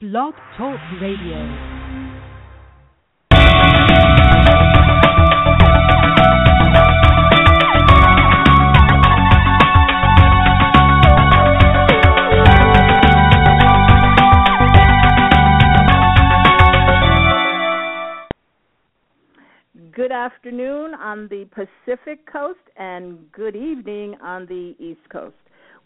Blog Talk Radio. Good afternoon on the Pacific Coast and good evening on the East Coast.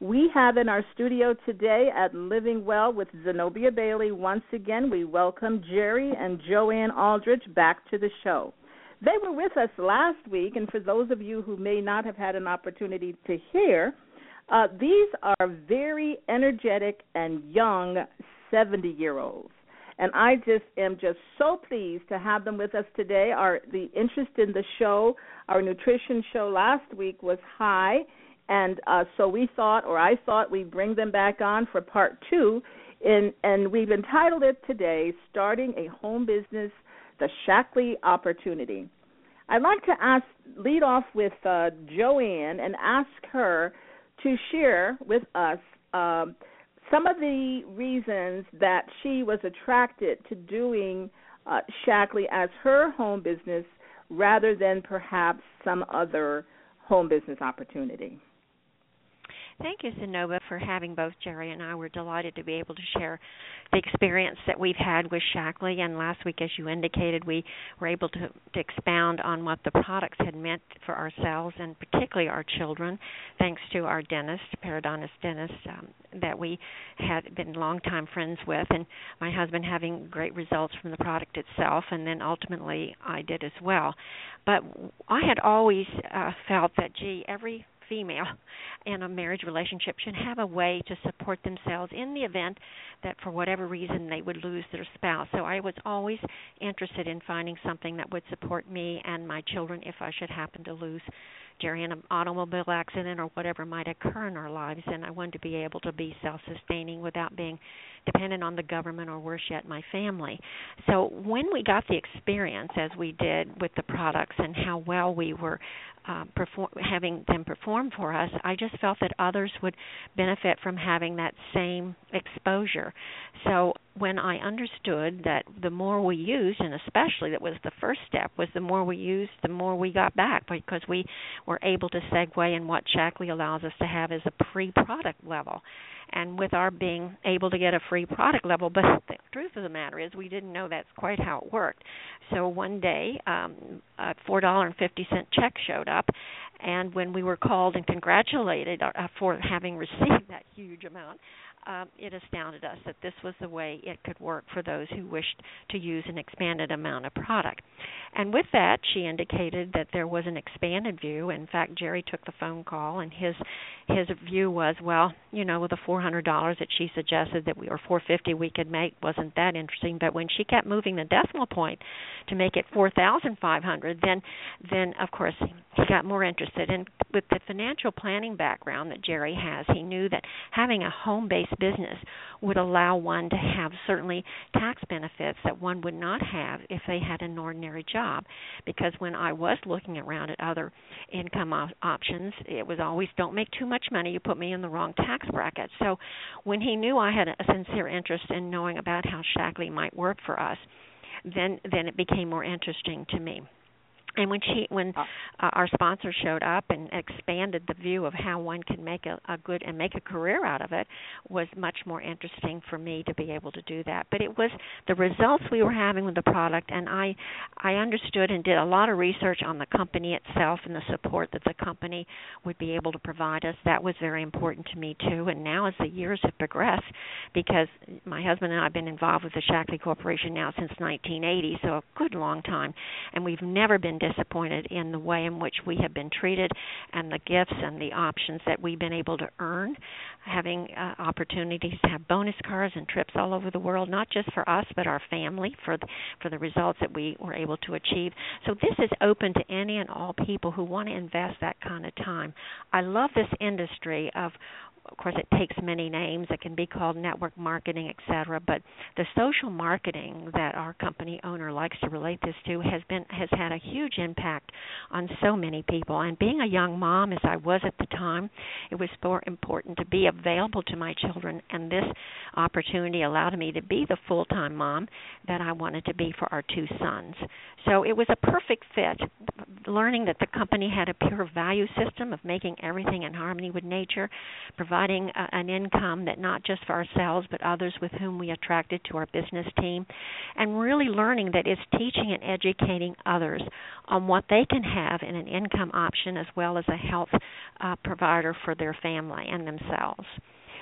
We have in our studio today at Living Well with Zenobia Bailey. Once again, we welcome Jerry and JoAnn Aldrich back to the show. They were with us last week, and for those of you who may not have had an opportunity to hear, uh, these are very energetic and young 70 year olds and I just am just so pleased to have them with us today. Our the interest in the show, our nutrition show last week was high, and uh, so we thought, or I thought, we'd bring them back on for part two, in, and we've entitled it today "Starting a Home Business: The Shaklee Opportunity." I'd like to ask, lead off with uh, JoAnn and ask her to share with us. Um, some of the reasons that she was attracted to doing uh, Shaklee as her home business rather than perhaps some other home business opportunity. Thank you, Zenobia, for having both Jerry and I. We're delighted to be able to share the experience that we've had with Shaklee. And last week, as you indicated, we were able to, to expound on what the products had meant for ourselves and particularly our children, thanks to our dentist, periodontist dentist, um, that we had been longtime friends with, and my husband having great results from the product itself, and then ultimately I did as well. But I had always uh, felt that, gee, every female in a marriage relationship should have a way to support themselves in the event that for whatever reason they would lose their spouse. So I was always interested in finding something that would support me and my children if I should happen to lose In an automobile accident or whatever might occur in our lives and I wanted to be able to be self sustaining without being dependent on the government or worse yet my family. So when we got the experience as we did with the products and how well we were uh, perform, having them perform for us, I just felt that others would benefit from having that same exposure. So when I understood that the more we used, and especially that was the first step, was the more we used, the more we got back because we were able to segue in what Shaklee allows us to have as a pre-product level. And with our being able to get a free product level but the truth of the matter is we didn't know that's quite how it worked. So one day um a four dollar and fifty cent check showed up and when we were called and congratulated uh, for having received that huge amount um, it astounded us that this was the way it could work for those who wished to use an expanded amount of product. And with that, she indicated that there was an expanded view. In fact, Jerry took the phone call, and his his view was, well, you know, with the four hundred dollars that she suggested that we or four fifty we could make wasn't that interesting. But when she kept moving the decimal point to make it four thousand five hundred, then then of course he got more interested. And with the financial planning background that Jerry has, he knew that having a home-based business would allow one to have certainly tax benefits that one would not have if they had an ordinary job. Because when I was looking around at other income op- options, it was always don't make too much money, you put me in the wrong tax bracket. So when he knew I had a sincere interest in knowing about how Shaklee might work for us, then then it became more interesting to me and when she when uh, our sponsor showed up and expanded the view of how one can make a, a good and make a career out of it was much more interesting for me to be able to do that. But it was the results we were having with the product and i i understood and did a lot of research on the company itself and the support that the company would be able to provide us. That was very important to me too. And now as the years have progressed because my husband and i have been involved with the shaklee corporation now since 1980 so a good long time and we've never been disappointed in the way in which we have been treated and the gifts and the options that we've been able to earn, having uh, opportunities to have bonus cars and trips all over the world, not just for us but our family for the, for the results that we were able to achieve. So this is open to any and all people who want to invest that kind of time. I love this industry of of course it takes many names. It can be called network marketing etc but the social marketing that our company owner likes to relate this to has been has had a huge impact on so many people. And being a young mom as I was at the time it was more important to be available to my children. And this opportunity allowed me to be the full-time mom that I wanted to be for our two sons. So it was a perfect fit learning that the company had a pure value system of making everything in harmony with nature providing a, an income that not just for ourselves but others with whom we attracted to our business team, and really learning that it's teaching and educating others on what they can have in an income option as well as a health uh, provider for their family and themselves.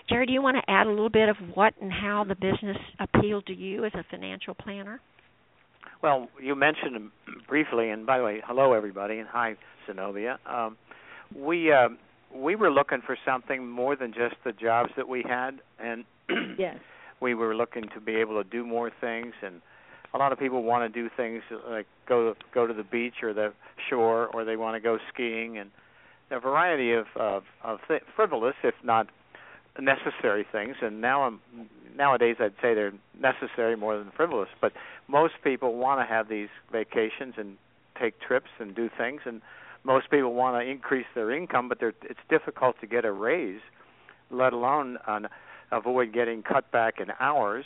Jerry, do you want to add a little bit of what and how the business appealed to you as a financial planner? Well, you mentioned briefly, and by the way, hello everybody, and hi Zenobia. Um, we uh, we were looking for something more than just the jobs that we had, and yes, we were looking to be able to do more things. And a lot of people want to do things like go go to the beach or the shore, or they want to go skiing, and a variety of of, of th- frivolous, if not necessary things. And now I'm nowadays I'd say they're necessary more than frivolous. But most people want to have these vacations and take trips and do things and most people want to increase their income, but it's difficult to get a raise, let alone uh, avoid getting cut back in hours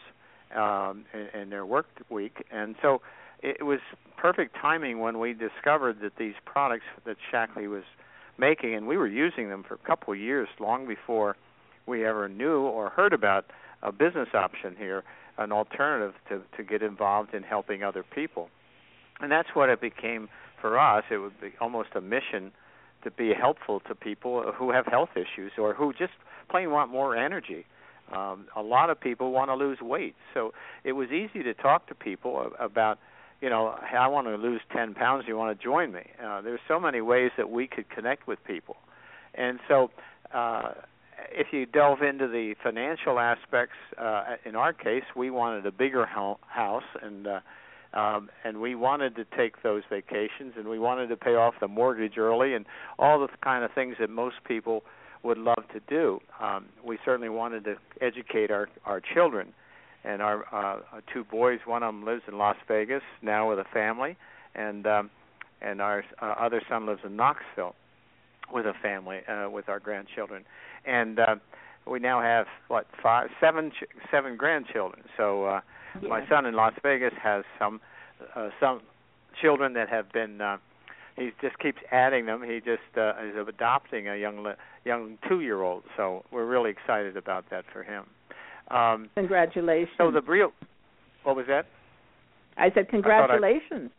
um, in, in their work week. And so it was perfect timing when we discovered that these products that Shaklee was making, and we were using them for a couple of years, long before we ever knew or heard about a business option here, an alternative to to get involved in helping other people. And that's what it became for us, it would be almost a mission to be helpful to people who have health issues or who just plain want more energy. Um, a lot of people want to lose weight, so it was easy to talk to people about, you know, hey, I want to lose 10 pounds. You want to join me? Uh, there's so many ways that we could connect with people, and so uh, if you delve into the financial aspects, uh, in our case, we wanted a bigger house and. Uh, um, and we wanted to take those vacations, and we wanted to pay off the mortgage early, and all the kind of things that most people would love to do. Um, we certainly wanted to educate our our children, and our, uh, two boys. One of them lives in Las Vegas now with a family, and um, and our uh, other son lives in Knoxville with a family uh, with our grandchildren, and uh, we now have what five, seven, seven grandchildren. So. Uh, yeah. My son in Las Vegas has some uh, some children that have been. Uh, he just keeps adding them. He just uh, is adopting a young young two year old. So we're really excited about that for him. Um, congratulations. So the real. What was that? I said congratulations.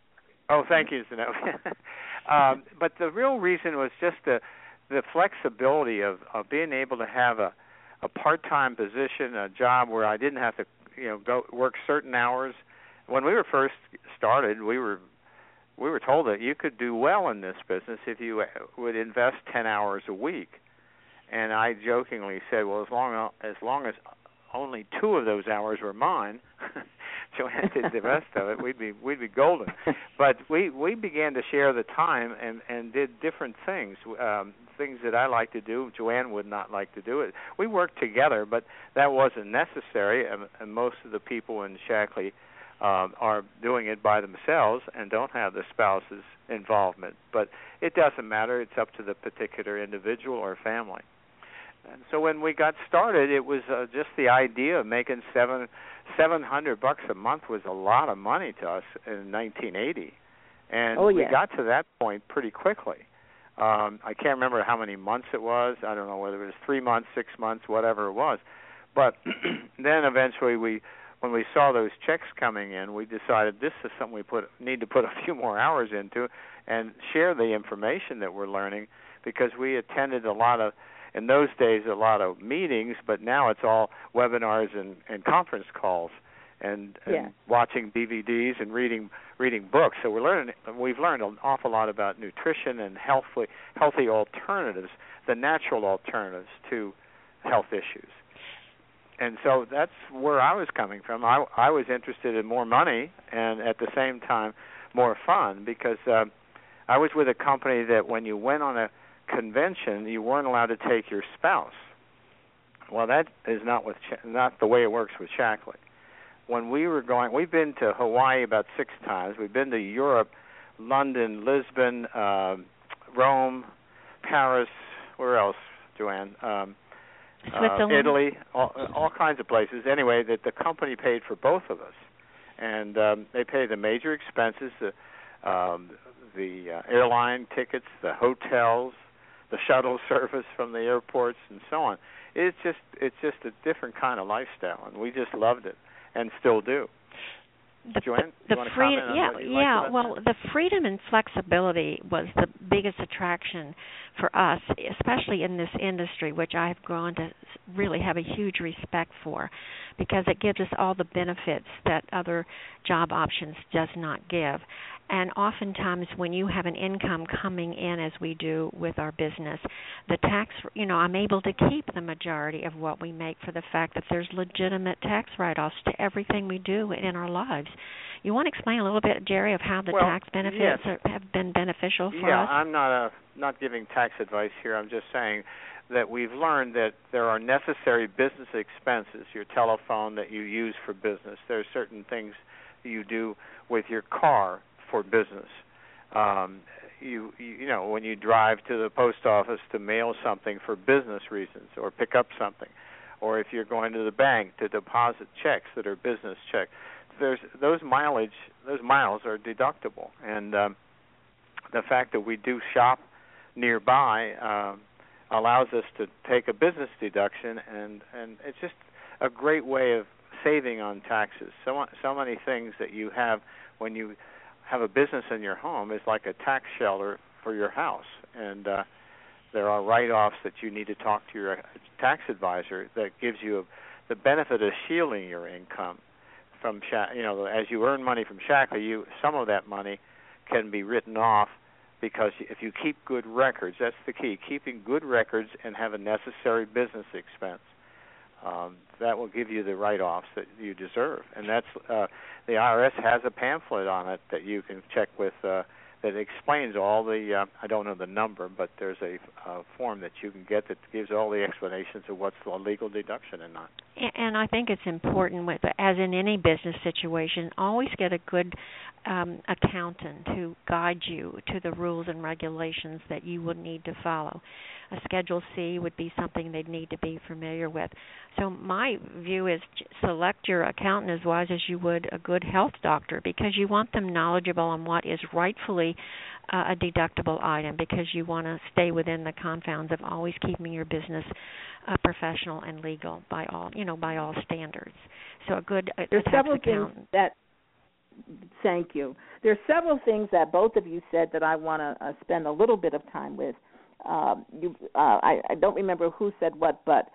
I, oh, thank you, Zenobia. um, but the real reason was just the the flexibility of of being able to have a a part-time position, a job where I didn't have to you know go work certain hours. When we were first started, we were we were told that you could do well in this business if you uh, would invest 10 hours a week. And I jokingly said, well, as long as long as only two of those hours were mine, JoAnn did the rest of it, we'd be we'd be golden. But we we began to share the time and and did different things. Um, things that I like to do, JoAnn would not like to do it. We worked together, but that wasn't necessary, and, and most of the people in Shaklee um, are doing it by themselves and don't have the spouse's involvement. But it doesn't matter; it's up to the particular individual or family. And so when we got started, it was uh, just the idea of making seven seven hundred bucks a month was a lot of money to us in 1980, and oh, yeah. we got to that point pretty quickly. Um, I can't remember how many months it was. I don't know whether it was three months, six months, whatever it was. But then eventually we, when we saw those checks coming in, we decided this is something we put need to put a few more hours into, and share the information that we're learning, because we attended a lot of, in those days, a lot of meetings, but now it's all webinars and, and conference calls. and, and Yeah. watching DVDs and reading reading books. So we're learning we've learned an awful lot about nutrition and healthy healthy alternatives, the natural alternatives to health issues. And so that's where I was coming from. I I was interested in more money and at the same time more fun because uh, I was with a company that when you went on a convention, you weren't allowed to take your spouse. Well, that is not with not the way it works with Shaklee. When we were going, we've been to Hawaii about six times. We've been to Europe, London, Lisbon, uh, Rome, Paris. Where else, JoAnn? Um, uh. Italy, all, all kinds of places. Anyway, that the company paid for both of us, and um, they paid the major expenses, the um, the uh, airline tickets, the hotels, the shuttle service from the airports, and so on. It's just it's just a different kind of lifestyle, and we just loved it, and still do. the, JoAnn, the, you wanna freedom yeah yeah about well the freedom and flexibility was the biggest attraction for us especially in this industry which i have grown to really have a huge respect for because it gives us all the benefits that other job options does not give and oftentimes when you have an income coming in as we do with our business the tax you know i'm able to keep the majority of what we make for the fact that there's legitimate tax write-offs to everything we do in our lives you want to explain a little bit jerry of how the Well, tax benefits yes. are, have been beneficial for yeah, us I'm not a not giving tax advice here. I'm just saying that we've learned that there are necessary business expenses, your telephone that you use for business. There are certain things you do with your car for business. Um, you, you know when you drive to the post office to mail something for business reasons or pick up something, or if you're going to the bank to deposit checks that are business checks. There's those mileage those miles are deductible, and um, the fact that we do shop nearby um, allows us to take a business deduction, and and it's just a great way of saving on taxes. So so many things that you have when you have a business in your home is like a tax shelter for your house, and uh, there are write-offs that you need to talk to your tax advisor that gives you a, the benefit of shielding your income from Sha- you know as you earn money from Shaklee, you some of that money can be written off because if you keep good records, that's the key. Keeping good records and have a necessary business expense. Um, that will give you the write-offs that you deserve, and that's uh, the IRS has a pamphlet on it that you can check with uh, that explains all the. Uh, I don't know the number, but there's a uh, form that you can get that gives all the explanations of what's a legal deduction and not. And I think it's important with as in any business situation, always get a good um, accountant to guide you to the rules and regulations that you would need to follow. A Schedule C would be something they'd need to be familiar with. So my view is select your accountant as wise as you would a good health doctor because you want them knowledgeable on what is rightfully uh, a deductible item because you want to stay within the confines of always keeping your business uh, professional and legal by all you know by all standards. So a good a, There's several accountant. things that. Thank you. There's several things that both of you said that I want to uh, spend a little bit of time with. Um, you, uh, I, I don't remember who said what, but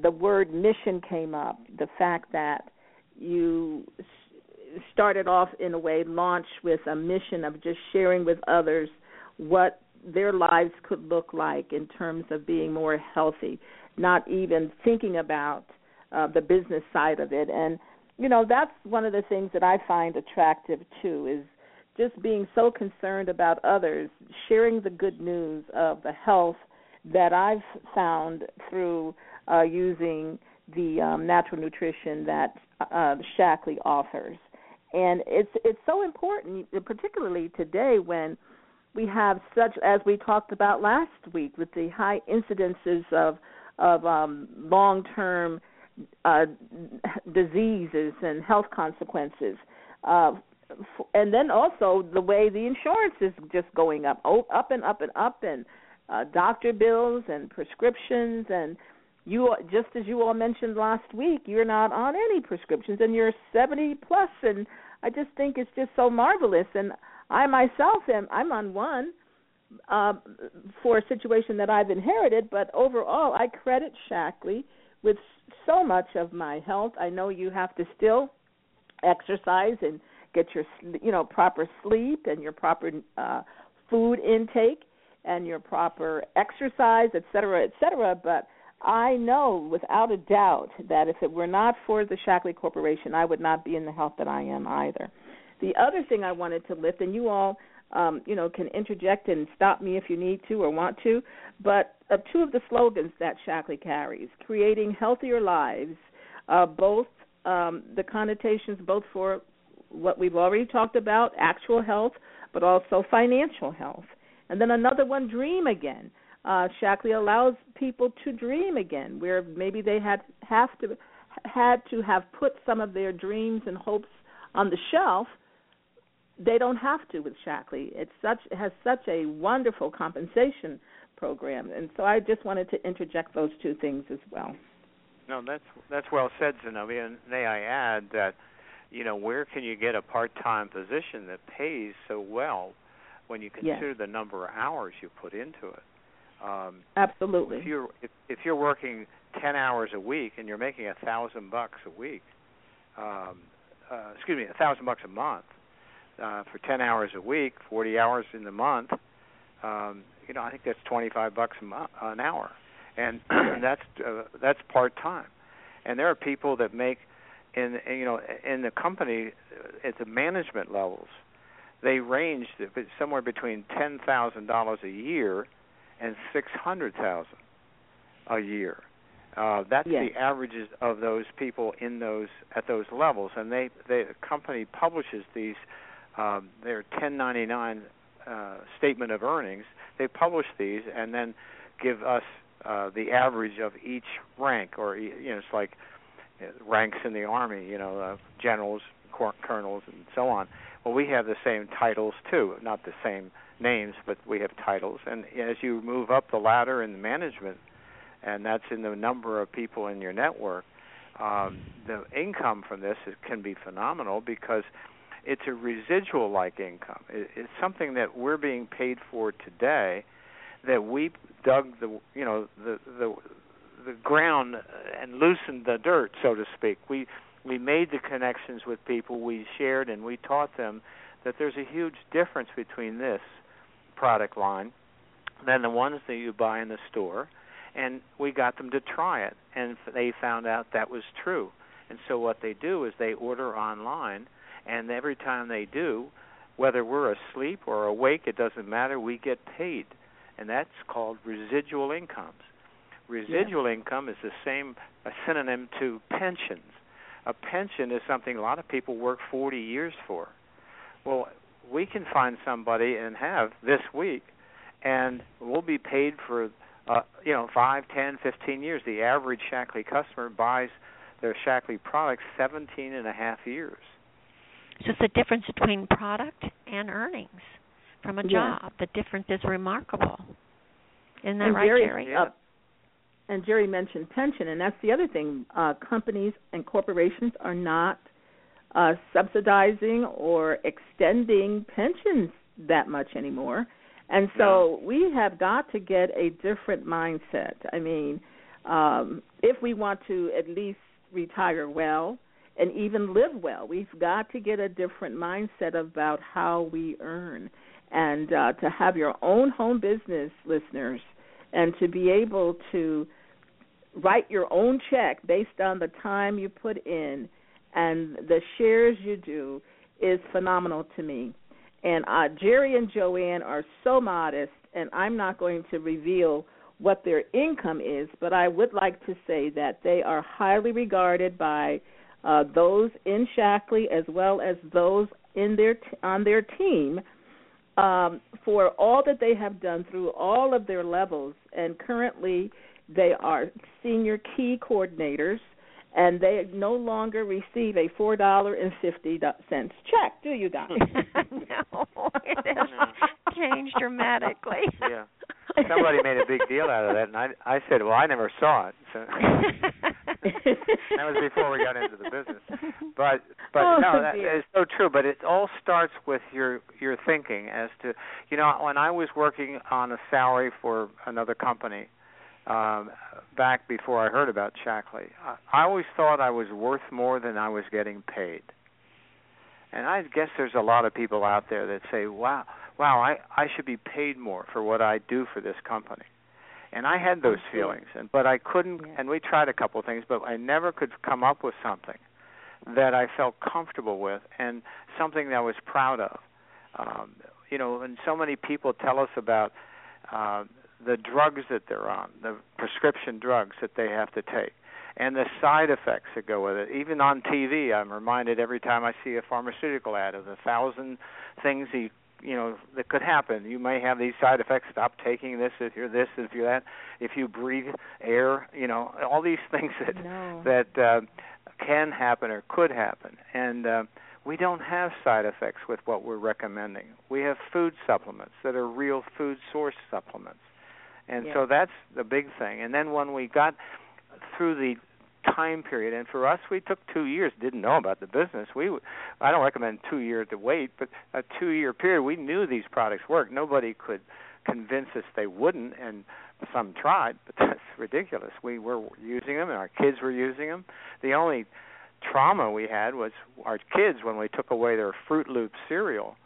the word mission came up. The fact that you started off in a way, launched with a mission of just sharing with others what their lives could look like in terms of being more healthy, not even thinking about uh, the business side of it. And you know, that's one of the things that I find attractive too is just being so concerned about others, sharing the good news of the health that I've found through uh, using the um, natural nutrition that uh, Shaklee offers. And it's it's so important, particularly today when we have such, as we talked about last week, with the high incidences of of um, long-term uh, diseases and health consequences. Uh, f- and then also the way the insurance is just going up, oh, up and up and up, and uh, doctor bills and prescriptions, and you just as you all mentioned last week, you're not on any prescriptions, and you're 70 plus, and I just think it's just so marvelous. And I myself am I'm on one uh, for a situation that I've inherited, but overall, I credit Shaklee with so much of my health. I know you have to still exercise and get your you know proper sleep and your proper uh, food intake and your proper exercise, et cetera, et cetera. But I know without a doubt that if it were not for the Shaklee Corporation, I would not be in the health that I am either. The other thing I wanted to lift, and you all, um, you know, can interject and stop me if you need to or want to, but uh, two of the slogans that Shaklee carries: creating healthier lives, uh, both um, the connotations both for what we've already talked about, actual health, but also financial health. And then another one, dream again. Uh, Shaklee allows people to dream again, where maybe they had have to had to have put some of their dreams and hopes on the shelf. They don't have to with Shaklee. It's such it has such a wonderful compensation program, and so I just wanted to interject those two things as well. No, that's that's well said, Zenobia. And may I add that, you know, where can you get a part-time position that pays so well when you consider yes. the number of hours you put into it? Um, Absolutely. If you're if, if you're working ten hours a week and you're making a thousand bucks a week, um, uh, excuse me, a thousand bucks a month uh, for ten hours a week, forty hours in the month, um, you know, I think that's twenty five bucks a month, an hour, and that's uh, that's part time. And there are people that make in you know in the company uh, at the management levels, they range somewhere between ten thousand dollars a year and six hundred thousand a year. Uh, that's yes. the averages of those people in those at those levels, and they, they the company publishes these um, their 1099 uh, statement of earnings. They publish these and then give us uh, the average of each rank, or you know, it's like ranks in the army, you know, uh, generals, cor- colonels, and so on. Well, we have the same titles too, not the same names, but we have titles. And as you move up the ladder in the management, and that's in the number of people in your network, um, the income from this is, can be phenomenal because it's a residual like income. It, it's something that we're being paid for today that we dug the you know the the the ground and loosened the dirt so to speak. We we made the connections with people we shared and we taught them that there's a huge difference between this product line than the ones that you buy in the store. And we got them to try it and they found out that was true. And so what they do is they order online and every time they do whether we're asleep or awake it doesn't matter we get paid. And that's called residual incomes. Residual yes. income is the same a synonym to pensions. A pension is something a lot of people work 40 years for. Well we can find somebody and have this week, and we'll be paid for uh, you know five, ten, fifteen years. The average Shaklee customer buys their Shaklee products seventeen and a half years. So it's the difference between product and earnings from a yeah. job. The difference is remarkable. Isn't that and right, Jerry, Jerry? Uh, and Jerry mentioned pension, and that's the other thing. Uh, companies and corporations are not uh, subsidizing or extending pensions that much anymore. And so no. we have got to get a different mindset. I mean, um, if we want to at least retire well and even live well, we've got to get a different mindset about how we earn. And uh, to have your own home business, listeners, and to be able to write your own check based on the time you put in and the shares you do is phenomenal to me. And uh, Jerry and JoAnn are so modest, and I'm not going to reveal what their income is, but I would like to say that they are highly regarded by uh, those in Shaklee as well as those in their t- on their team um, for all that they have done through all of their levels. And currently, they are senior key coordinators and they no longer receive a four dollar and fifty cents check, do you guys? no, it has changed dramatically. Yeah, somebody made a big deal out of that, and I I said, well, I never saw it. So that was before we got into the business. But but oh, no, that dear. is so true. But it all starts with your your thinking as to you know when I was working on a salary for another company um, back before I heard about Shaklee. I, I always thought I was worth more than I was getting paid. And I guess there's a lot of people out there that say, "Wow, wow, I I should be paid more for what I do for this company." And I had those feelings, and but I couldn't. Yeah. And we tried a couple of things, but I never could come up with something that I felt comfortable with and something that I was proud of. Um, you know, and so many people tell us about uh, the drugs that they're on, the prescription drugs that they have to take, and the side effects that go with it. Even on TV, I'm reminded every time I see a pharmaceutical ad of the thousand things you you know that could happen. You may have these side effects. Stop taking this if you're this, if you're that. If you breathe air, you know all these things that No. that uh, can happen or could happen. And uh, we don't have side effects with what we're recommending. We have food supplements that are real food source supplements. And Yeah. so that's the big thing. And then when we got through the time period and for us we took 2 years didn't know about the business. We I don't recommend 2 years to wait but a 2 year period we knew these products worked. Nobody could convince us they wouldn't and some tried but that's ridiculous. We were using them and our kids were using them. The only trauma we had was our kids when we took away their Fruit Loop cereal,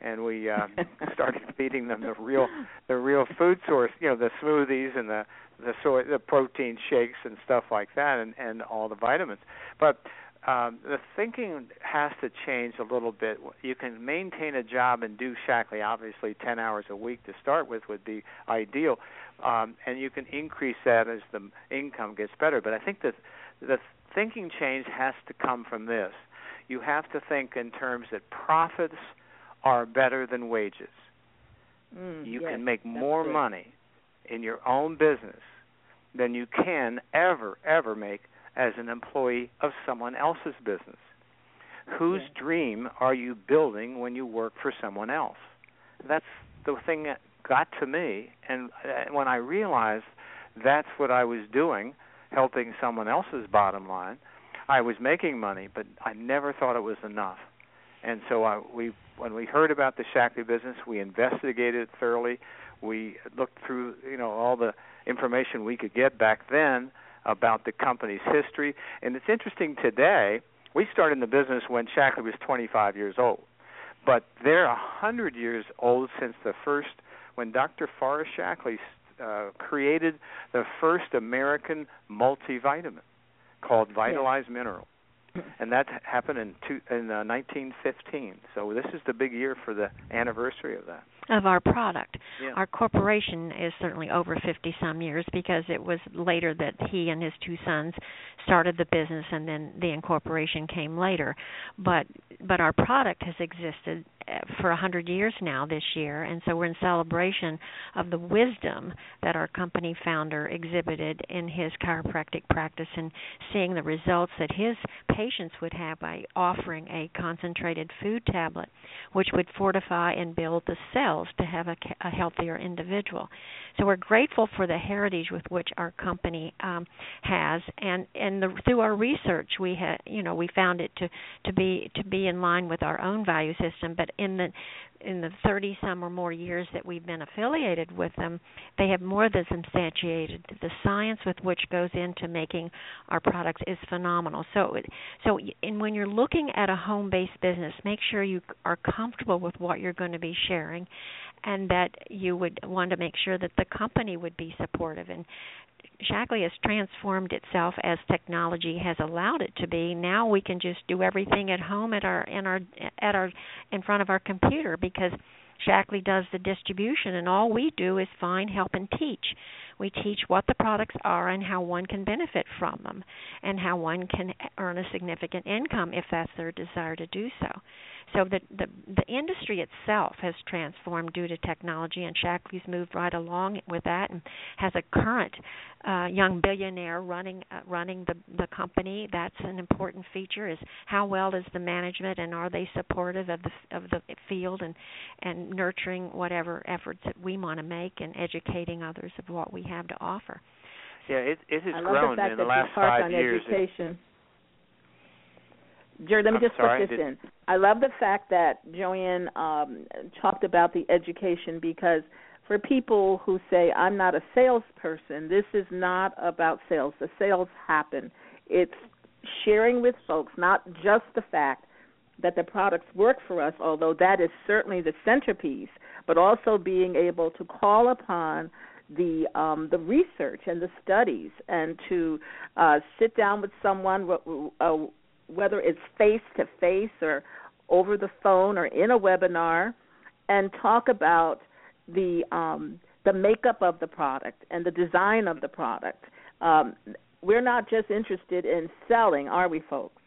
and we uh, started feeding them the real the real food source, you know, the smoothies and the the soy the protein shakes and stuff like that, and and all the vitamins. But um, the thinking has to change a little bit. You can maintain a job and do Shaklee. Obviously, 10 hours a week to start with would be ideal, um, and you can increase that as the income gets better. But I think that the thinking change has to come from this. You have to think in terms that profits are better than wages. Mm, You yes, can make more good. money in your own business than you can ever, ever make as an employee of someone else's business. Whose Yeah. dream are you building when you work for someone else? That's the thing that got to me. And when I realized that's what I was doing, helping someone else's bottom line, I was making money, but I never thought it was enough. And so I, we, when we heard about the Shaklee business, we investigated it thoroughly. We looked through, you know, all the information we could get back then about the company's history. And it's interesting today. We started in the business when Shaklee was 25 years old, but they're hundred years old since the first when Dr. Forrest Shaklee uh, created the first American multivitamin called Vitalize Mineral, and that happened in two, in uh, 1915. So this is the big year for the anniversary of that. of our product. Yeah. Our corporation is certainly over 50 some years because it was later that he and his two sons started the business and then the incorporation came later. But but our product has existed for a 100 years now this year and so we're in celebration of the wisdom that our company founder exhibited in his chiropractic practice and seeing the results that his patients would have by offering a concentrated food tablet which would fortify and build the cells to have a, a healthier individual. So we're grateful for the heritage with which our company um, has, and and the, through our research, we had you know we found it to to be to be in line with our own value system. But in the in the 30 some or more years that we've been affiliated with them, they have more than substantiated the science with which goes into making our products is phenomenal. So, so, and when you're looking at a home-based business, make sure you are comfortable with what you're going to be sharing, and that you would want to make sure that the company would be supportive. And Shaklee has transformed itself as technology has allowed it to be. Now we can just do everything at home at our in our at our in front of our computer because Shaklee does the distribution and all we do is find, help and teach. We teach what the products are and how one can benefit from them and how one can earn a significant income if that's their desire to do so. So the the the industry itself has transformed due to technology, and Shaklee's moved right along with that, and has a current uh, young billionaire running uh, running the the company. That's an important feature: is how well is the management, and are they supportive of the of the field, and and nurturing whatever efforts that we want to make, and educating others of what we have to offer. Yeah, it it has grown the fact in that the last you harp five on years. Education. Jerry, let me I'm just sorry, put this did- in. I love the fact that JoAnn um, talked about the education because for people who say I'm not a salesperson, this is not about sales. The sales happen. It's sharing with folks not just the fact that the products work for us, although that is certainly the centerpiece, but also being able to call upon the um, the research and the studies, and to uh, sit down with someone, uh, whether it's face to face or over the phone or in a webinar, and talk about the um, the makeup of the product and the design of the product. Um, we're not just interested in selling, are we, folks?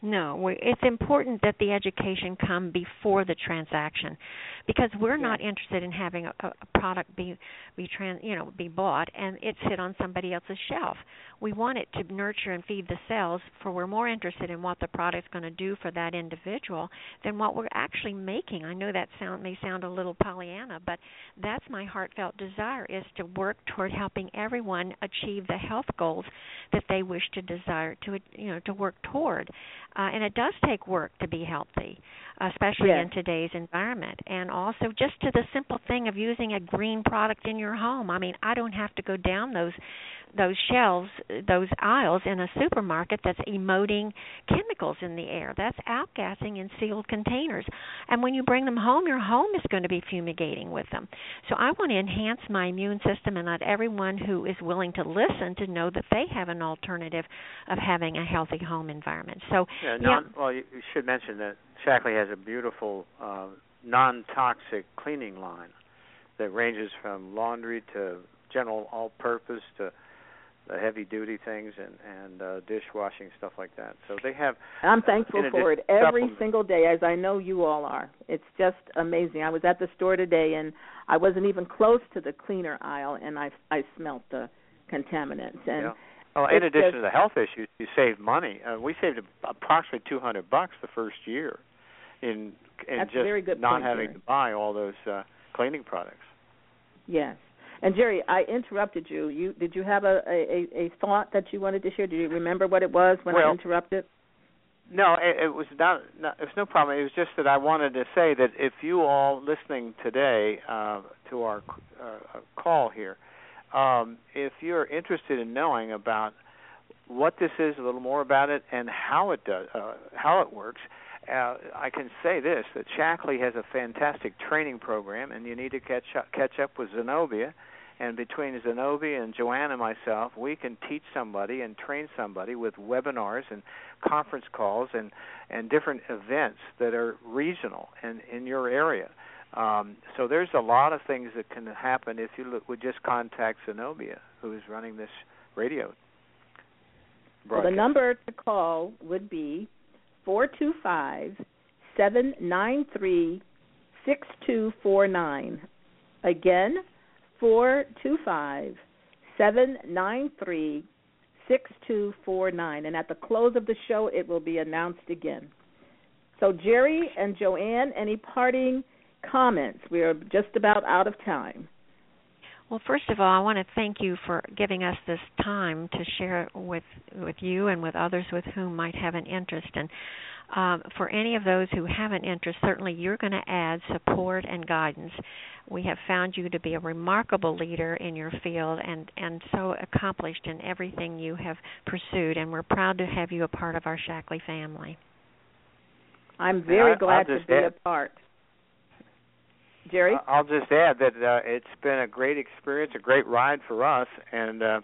No, it's important that the education come before the transaction, because we're not interested in having a, a product be be trans, you know, be bought and it sit on somebody else's shelf. We want it to nurture and feed the cells, for we're more interested in what the product's going to do for that individual than what we're actually making. I know that sound may sound a little Pollyanna, but that's my heartfelt desire is to work toward helping everyone achieve the health goals that they wish to desire to you know to work toward uh, and it does take work to be healthy, especially yes. in today's environment. And also just to the simple thing of using a green product in your home. I mean, I don't have to go down those those shelves, those aisles in a supermarket that's emoting chemicals in the air. That's outgassing in sealed containers. And when you bring them home, your home is going to be fumigating with them. So I want to enhance my immune system and let everyone who is willing to listen to know that they have an alternative of having a healthy home environment. So yeah, non, yeah. well, you, you should mention that Shaklee has a beautiful uh, non-toxic cleaning line that ranges from laundry to general all-purpose to the heavy duty things and and uh, dishwashing stuff like that. So they have. I'm thankful for it every single day, as I know you all are. It's just amazing. I was at the store today and I wasn't even close to the cleaner aisle, and I I smelt the contaminants. And yeah. well, in addition just, to the health issues, you save money. Uh, we saved approximately 200 bucks the first year in in That's just very good not point, having Jerry. to buy all those uh, cleaning products. Yes. And Jerry, I interrupted you. You did you have a, a, a thought that you wanted to share? Do you remember what it was when well, I interrupted? No, it, it was not, not. It was no problem. It was just that I wanted to say that if you all listening today uh, to our uh, call here, um, if you're interested in knowing about what this is, a little more about it, and how it does, uh, how it works, uh, I can say this: that Shaklee has a fantastic training program, and you need to catch up, catch up with Zenobia. And between Zenobia and JoAnn and myself, we can teach somebody and train somebody with webinars and conference calls and and different events that are regional and in your area. Um, so there's a lot of things that can happen if you look, would just contact Zenobia, who is running this radio. Well, the number to call would be four two five seven nine three six two four nine. Again, four two five seven nine three six two four nine. And at the close of the show, it will be announced again. So, Jerry and JoAnn, any parting comments? We are just about out of time. Well, first of all, I want to thank you for giving us this time to share with with you and with others with whom might have an interest. And um, for any of those who have an interest, certainly you're going to add support and guidance. We have found you to be a remarkable leader in your field and and so accomplished in everything you have pursued. And we're proud to have you a part of our Shaklee family. I'm very I, glad I'll to be add, a part. Jerry? I'll just add that uh, it's been a great experience, a great ride for us, and uh,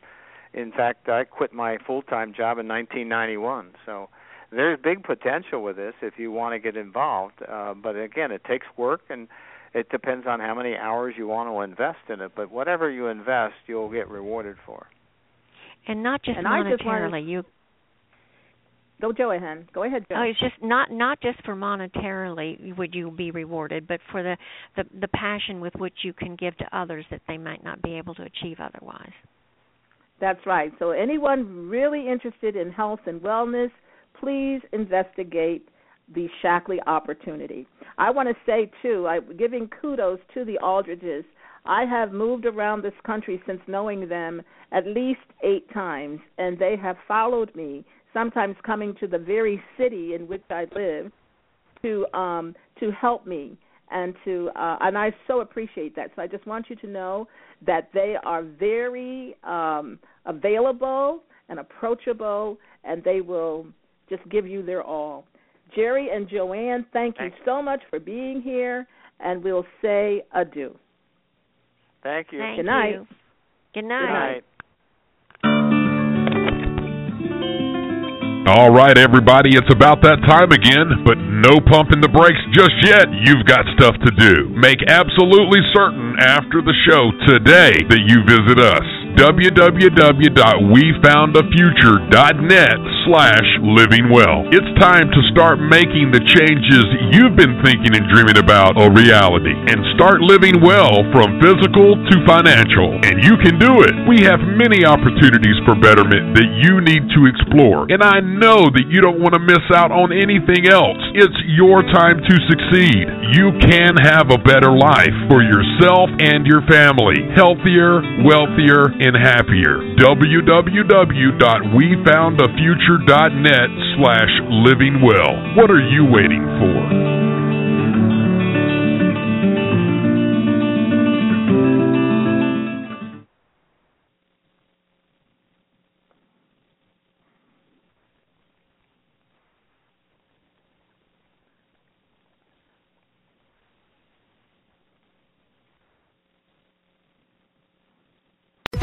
in fact, I quit my full-time job in 1991. So there's big potential with this if you want to get involved. Uh, but again, it takes work, and it depends on how many hours you want to invest in it. But whatever you invest, you'll get rewarded for. And not just And I just monetarily. wanted- You Go, JoAnn. Go ahead, Joe. Oh, it's just not not just for monetarily would you be rewarded, but for the, the the passion with which you can give to others that they might not be able to achieve otherwise. That's right. So, anyone really interested in health and wellness, please investigate the Shaklee opportunity. I want to say, too, I, giving kudos to the Aldridges. I have moved around this country since knowing them at least eight times, and they have followed me, sometimes coming to the very city in which I live to um, to help me and to uh, and I so appreciate that. So I just want you to know that they are very um, available and approachable, and they will just give you their all. Jerry and JoAnn, thank you so much for being here, and we'll say adieu. Thank you. Thank Good night. you. Good Good night. night. All right, everybody, it's about that time again, but no pumping the brakes just yet. You've got stuff to do. Make absolutely certain after the show today that you visit us. www.wefoundafuture.net slash living well. It's time to start making the changes you've been thinking and dreaming about a reality and start living well from physical to financial. And you can do it. We have many opportunities for betterment that you need to explore. And I know that you don't want to miss out on anything else. It's your time to succeed. You can have a better life for yourself and your family. Healthier, wealthier, and happier. www.wefoundafuture.net slash living well. What are you waiting for?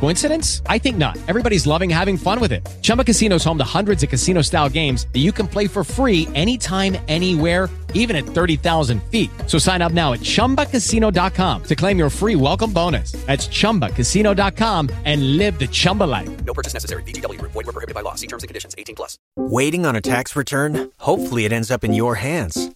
Coincidence? I think not. Everybody's loving having fun with it. Chumba Casino is home to hundreds of casino style games that you can play for free anytime, anywhere, even at 30,000 feet. So sign up now at chumbacasino.com to claim your free welcome bonus. That's chumbacasino.com and live the Chumba life. No purchase necessary. Group. Void were prohibited by law. See terms and conditions. 18 plus. Waiting on a tax return? Hopefully, it ends up in your hands.